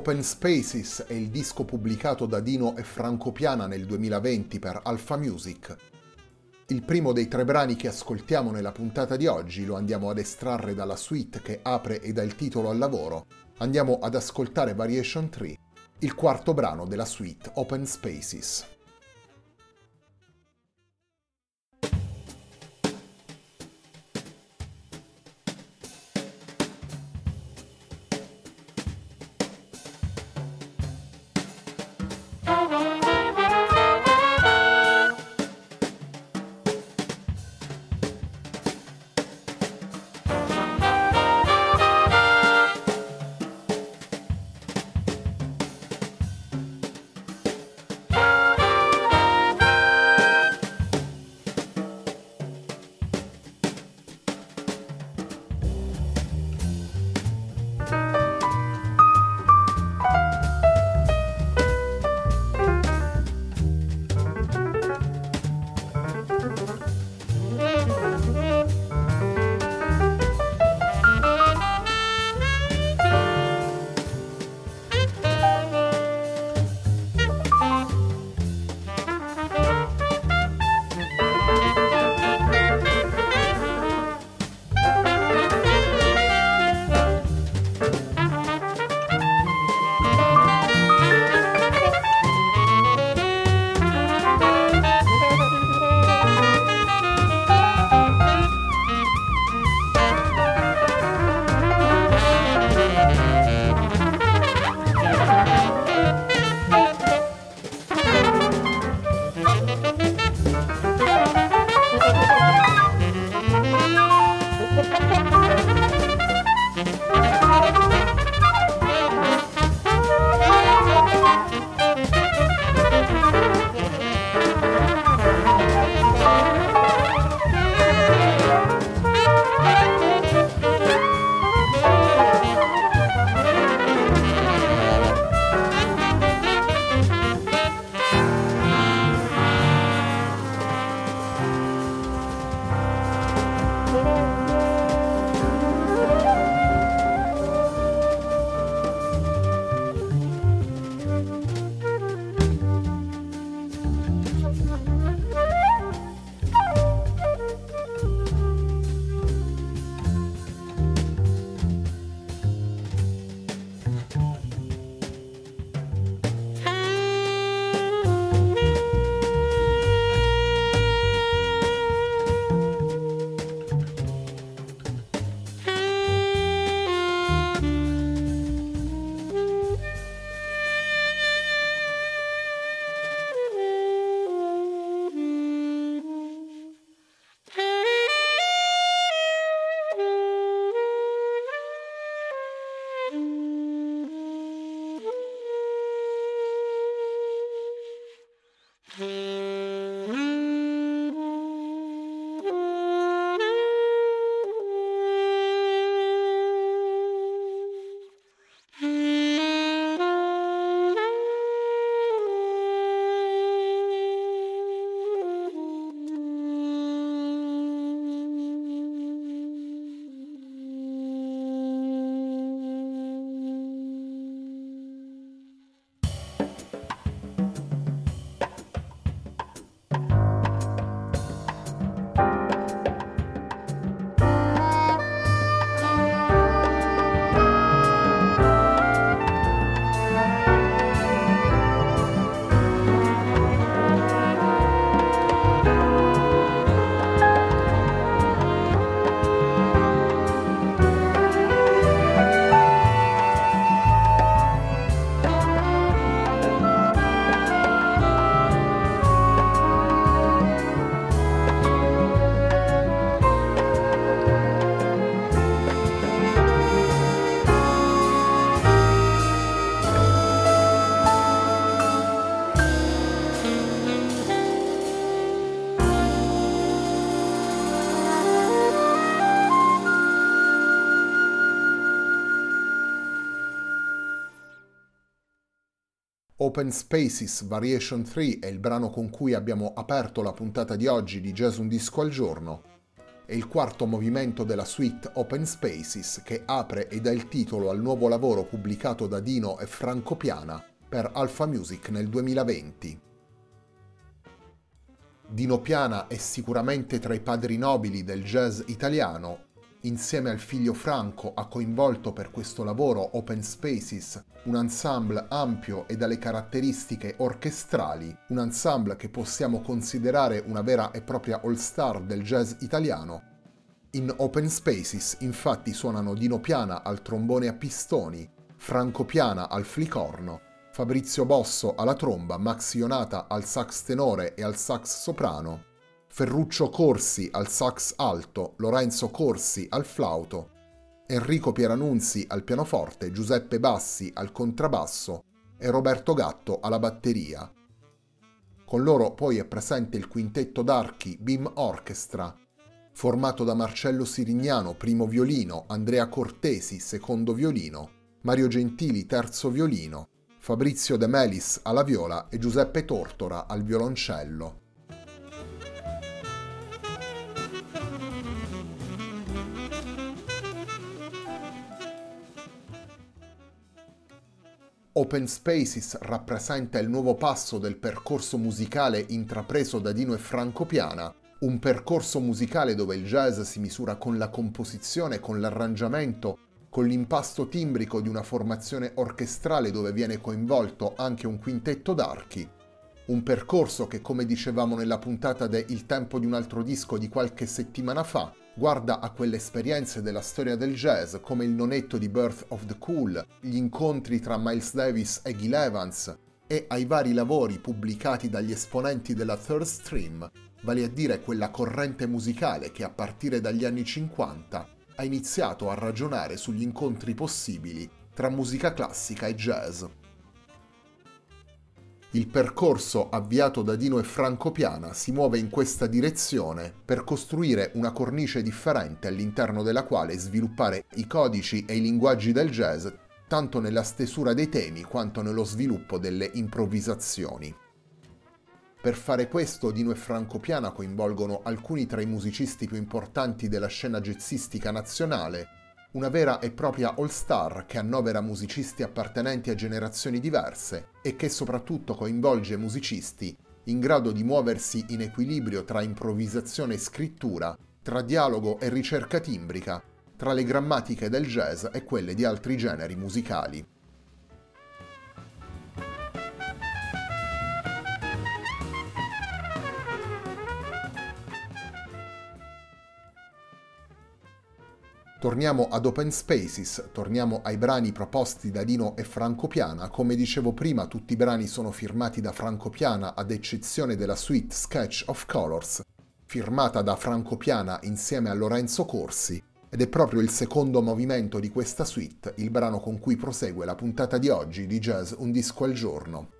Open Spaces è il disco pubblicato da Dino e Franco Piana nel 2020 per Alpha Music. Il primo dei tre brani che ascoltiamo nella puntata di oggi lo andiamo ad estrarre dalla suite che apre e dà il titolo al lavoro. Andiamo ad ascoltare Variation 3, il quarto brano della suite Open Spaces. Open Spaces Variation 3 è il brano con cui abbiamo aperto la puntata di oggi di Jazz Un Disco al Giorno. È il quarto movimento della suite Open Spaces che apre e dà il titolo al nuovo lavoro pubblicato da Dino e Franco Piana per Alpha Music nel 2020. Dino Piana è sicuramente tra i padri nobili del jazz italiano insieme al figlio Franco ha coinvolto per questo lavoro Open Spaces, un ensemble ampio e dalle caratteristiche orchestrali, un ensemble che possiamo considerare una vera e propria all-star del jazz italiano. In Open Spaces infatti suonano Dino Piana al trombone a pistoni, Franco Piana al flicorno, Fabrizio Bosso alla tromba, Max Ionata al sax tenore e al sax soprano, Ferruccio Corsi al sax alto, Lorenzo Corsi al flauto, Enrico Pieranunzi al pianoforte, Giuseppe Bassi al contrabbasso e Roberto Gatto alla batteria. Con loro poi è presente il quintetto d'archi Beam Orchestra, formato da Marcello Sirignano, primo violino, Andrea Cortesi, secondo violino, Mario Gentili, terzo violino, Fabrizio De Melis alla viola e Giuseppe Tortora al violoncello. Open Spaces rappresenta il nuovo passo del percorso musicale intrapreso da Dino e Franco Piana, un percorso musicale dove il jazz si misura con la composizione, con l'arrangiamento, con l'impasto timbrico di una formazione orchestrale dove viene coinvolto anche un quintetto d'archi. Un percorso che, come dicevamo nella puntata de Il tempo di un altro disco di qualche settimana fa, guarda a quelle esperienze della storia del jazz come il nonetto di Birth of the Cool, gli incontri tra Miles Davis e Gil Evans e ai vari lavori pubblicati dagli esponenti della Third Stream, vale a dire quella corrente musicale che a partire dagli anni 50 ha iniziato a ragionare sugli incontri possibili tra musica classica e jazz. Il percorso avviato da Dino e Franco Piana si muove in questa direzione per costruire una cornice differente all'interno della quale sviluppare i codici e i linguaggi del jazz tanto nella stesura dei temi quanto nello sviluppo delle improvvisazioni. Per fare questo Dino e Franco Piana coinvolgono alcuni tra i musicisti più importanti della scena jazzistica nazionale una vera e propria all-star che annovera musicisti appartenenti a generazioni diverse e che soprattutto coinvolge musicisti in grado di muoversi in equilibrio tra improvvisazione e scrittura, tra dialogo e ricerca timbrica, tra le grammatiche del jazz e quelle di altri generi musicali. Torniamo ad Open Spaces, torniamo ai brani proposti da Dino e Franco Piana. Come dicevo prima, tutti i brani sono firmati da Franco Piana ad eccezione della suite Sketch of Colors, firmata da Franco Piana insieme a Lorenzo Corsi, ed è proprio il secondo movimento di questa suite, il brano con cui prosegue la puntata di oggi di Jazz Un disco al giorno.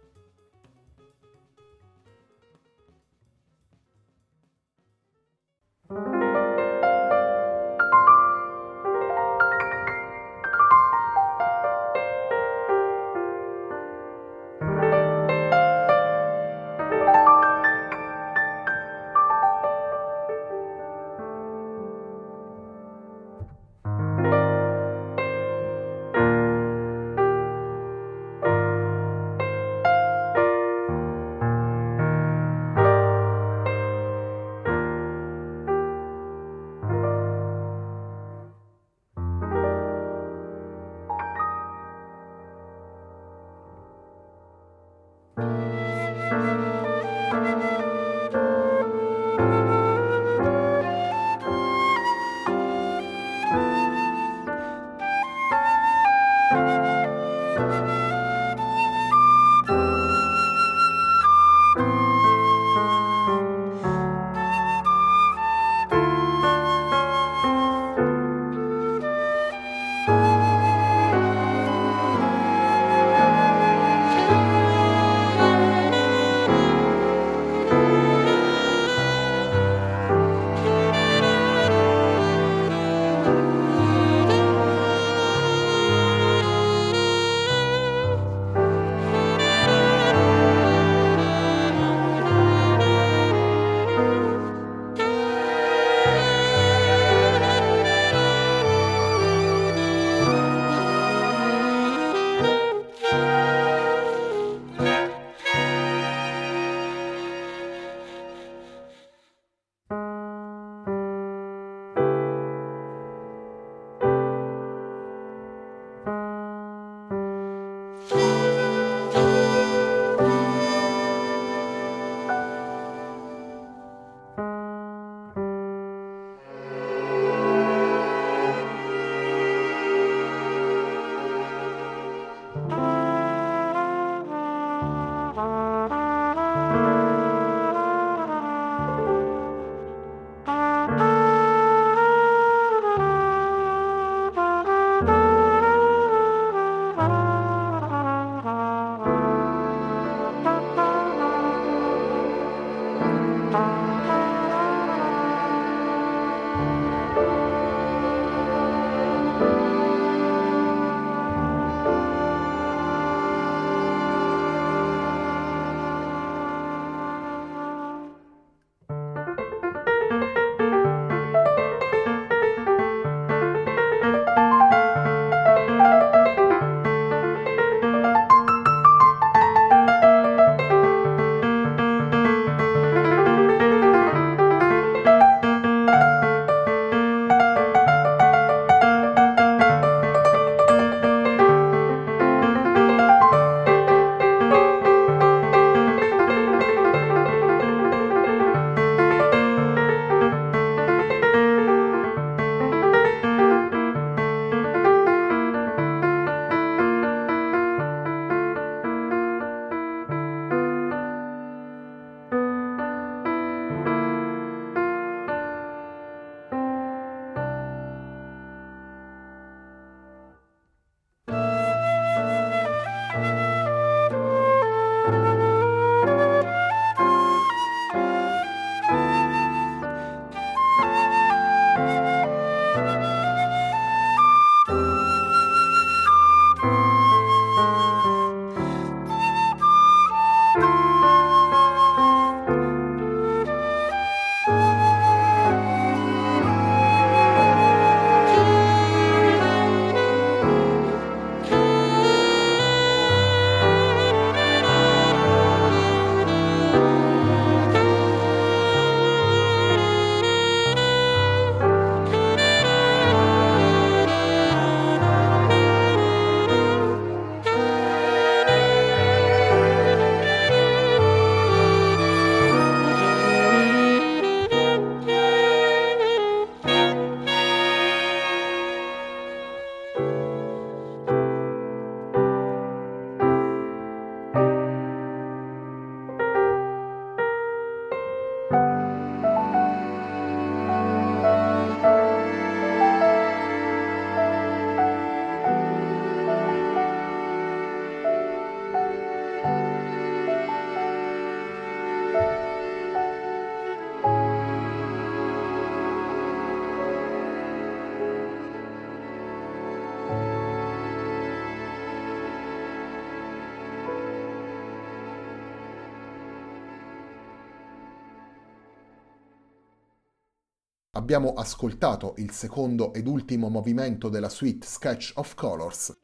Abbiamo ascoltato il secondo ed ultimo movimento della suite Sketch of Colors,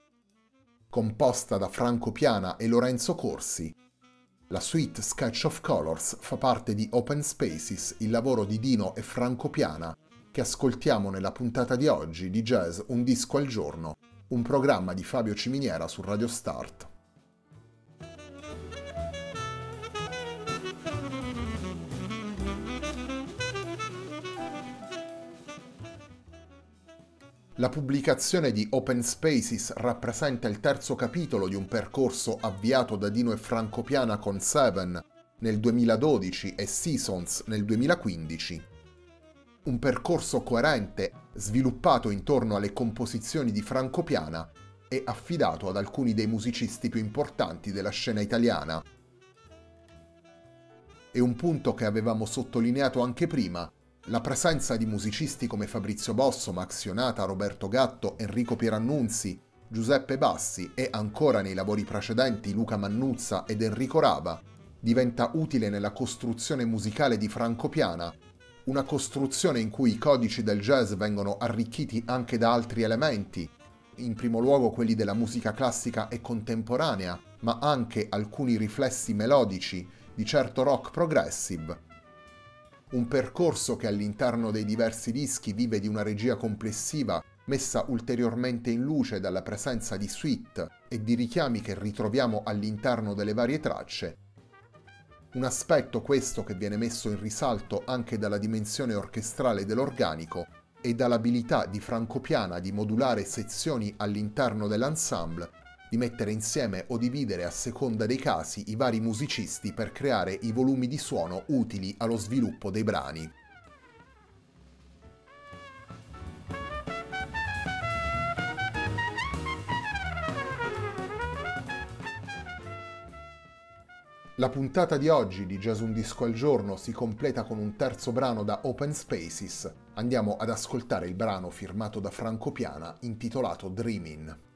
composta da Franco Piana e Lorenzo Corsi. La suite Sketch of Colors fa parte di Open Spaces, il lavoro di Dino e Franco Piana, che ascoltiamo nella puntata di oggi di Jazz Un disco al giorno, un programma di Fabio Ciminiera su Radio Start. La pubblicazione di Open Spaces rappresenta il terzo capitolo di un percorso avviato da Dino e Franco Piana con Seven nel 2012 e Seasons nel 2015. Un percorso coerente, sviluppato intorno alle composizioni di Franco Piana e affidato ad alcuni dei musicisti più importanti della scena italiana. E un punto che avevamo sottolineato anche prima la presenza di musicisti come Fabrizio Bosso, Max Ionata, Roberto Gatto, Enrico Pierannunzi, Giuseppe Bassi e ancora nei lavori precedenti Luca Mannuzza ed Enrico Rava diventa utile nella costruzione musicale di Franco Piana, una costruzione in cui i codici del jazz vengono arricchiti anche da altri elementi, in primo luogo quelli della musica classica e contemporanea, ma anche alcuni riflessi melodici di certo rock progressive un percorso che all'interno dei diversi dischi vive di una regia complessiva messa ulteriormente in luce dalla presenza di suite e di richiami che ritroviamo all'interno delle varie tracce. Un aspetto questo che viene messo in risalto anche dalla dimensione orchestrale dell'organico e dall'abilità di Franco Piana di modulare sezioni all'interno dell'ensemble di mettere insieme o dividere a seconda dei casi i vari musicisti per creare i volumi di suono utili allo sviluppo dei brani. La puntata di oggi di Jazz Un Disco al Giorno si completa con un terzo brano da Open Spaces. Andiamo ad ascoltare il brano firmato da Franco Piana intitolato Dreamin'.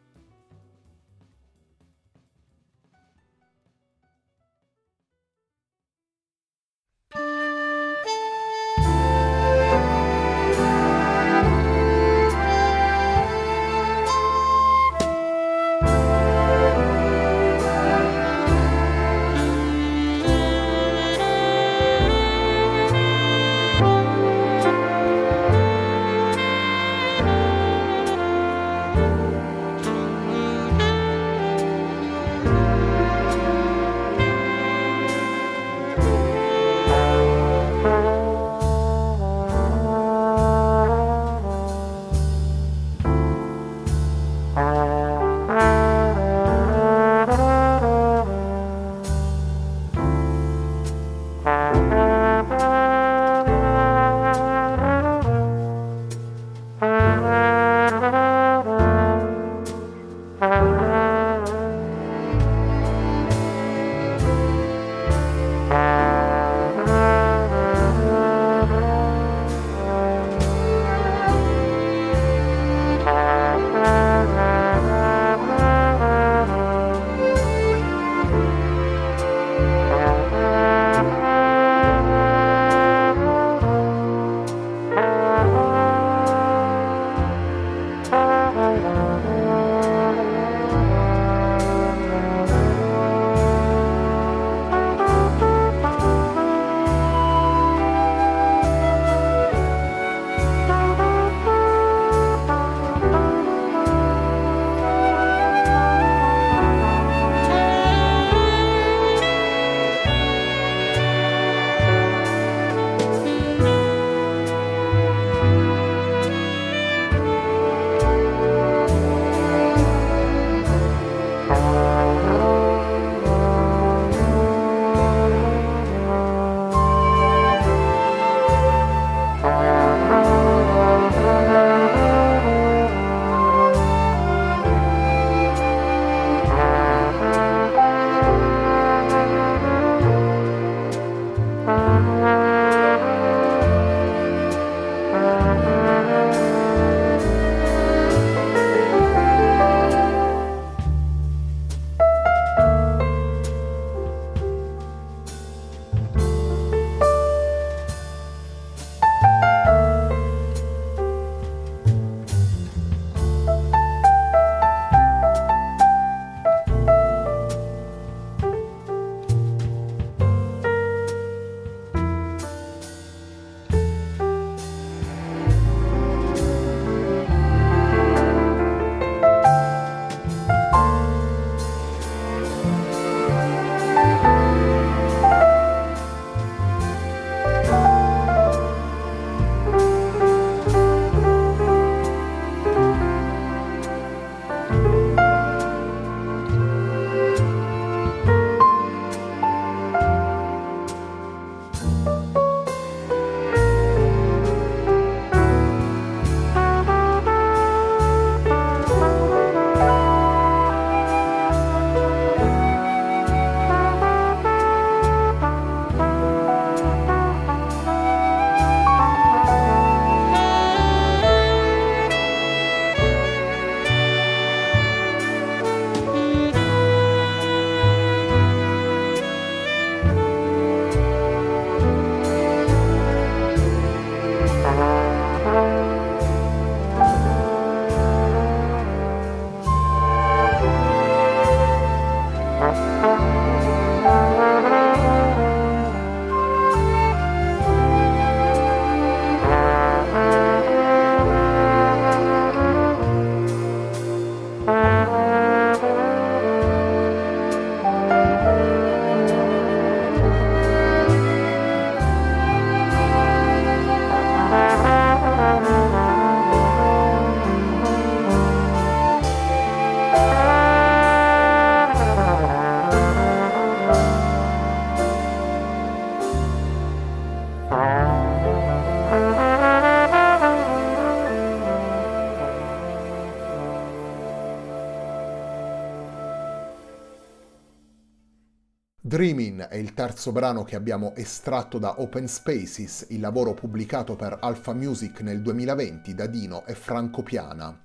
Dreaming è il terzo brano che abbiamo estratto da Open Spaces, il lavoro pubblicato per Alpha Music nel 2020 da Dino e Franco Piana.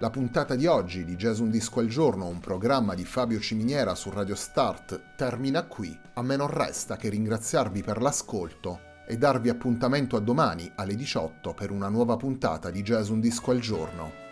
La puntata di oggi di Jazz Un Disco al Giorno, un programma di Fabio Ciminiera su Radio Start, termina qui. A me non resta che ringraziarvi per l'ascolto e darvi appuntamento a domani alle 18 per una nuova puntata di Jazz Un Disco al Giorno.